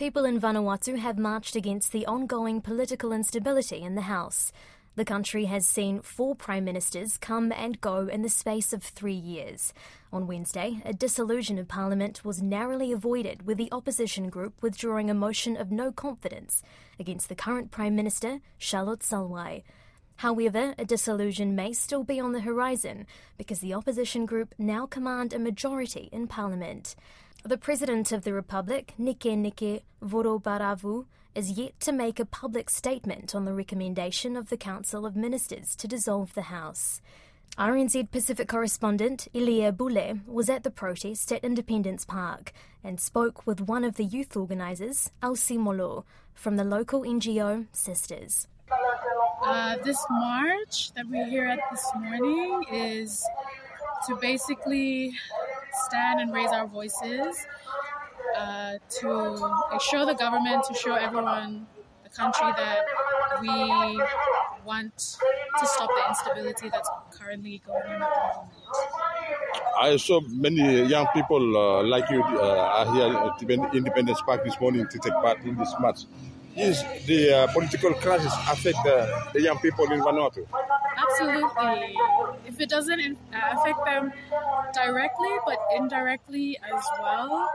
People in Vanuatu have marched against the ongoing political instability in the House. The country has seen four prime ministers come and go in the space of three years. On Wednesday, a dissolution of parliament was narrowly avoided with the opposition group withdrawing a motion of no confidence against the current prime minister, Charlot Salwai. However, a dissolution may still be on the horizon because the opposition group now command a majority in parliament. The President of the Republic, Nike Nike Vorobaravu, is yet to make a public statement on the recommendation of the Council of Ministers to dissolve the House. RNZ Pacific correspondent Hilaire Bule was at the protest at Independence Park and spoke with one of the youth organisers, Elsie Molo, from the local NGO Sisters. Uh, this march that we're here at this morning is to basically stand and raise our voices uh, to show the government, to show everyone, the country, that we want to stop the instability that's currently going on at the moment. I saw many young people uh, like you uh, are here at Independence Park this morning to take part in this march is the uh, political crisis affect uh, the young people in Vanuatu? Absolutely. If it doesn't uh, affect them directly, but indirectly as well,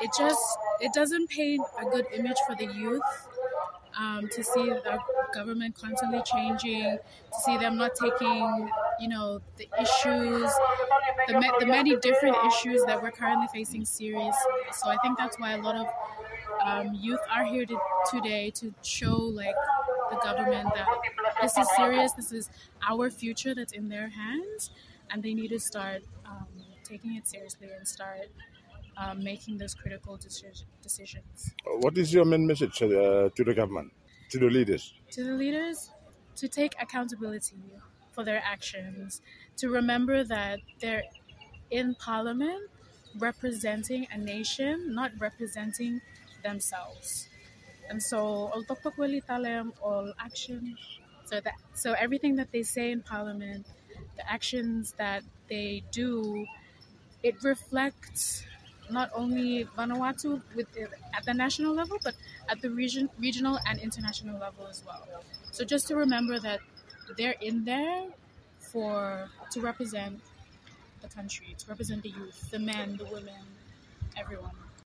it just it doesn't paint a good image for the youth. Um, to see the government constantly changing, to see them not taking, you know, the issues, the, the many different issues that we're currently facing seriously. So I think that's why a lot of um, youth are here to, today to show like the government that this is serious. This is our future that's in their hands, and they need to start um, taking it seriously and start um, making those critical decisions. What is your main message uh, to the government, to the leaders? To the leaders, to take accountability for their actions, to remember that they're in parliament representing a nation, not representing themselves. And so all all action so that so everything that they say in parliament, the actions that they do, it reflects not only Vanuatu with at the national level, but at the region, regional and international level as well. So just to remember that they're in there for to represent the country, to represent the youth, the men, the women, everyone.